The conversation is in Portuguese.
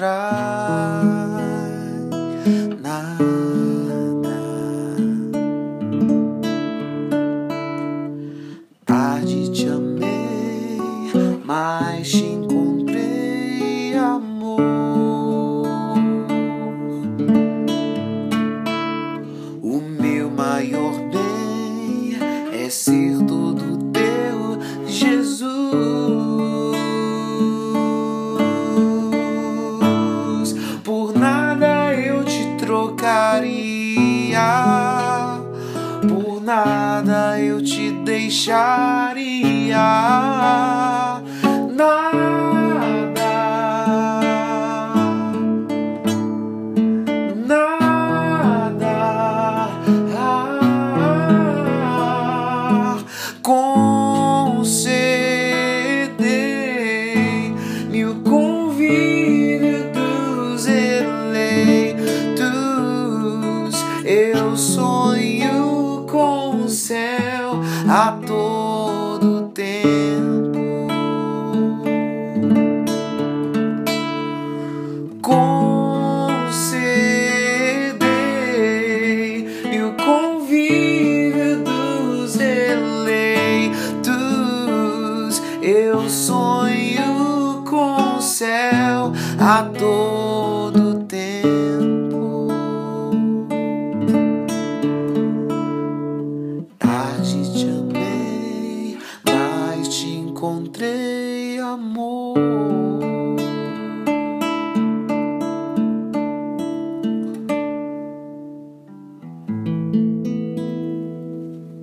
try. trocaria, por nada eu te deixaria. A todo tempo. Concedei e o convívio dos eleitos. Eu sonho com o céu a todo encontrei amor.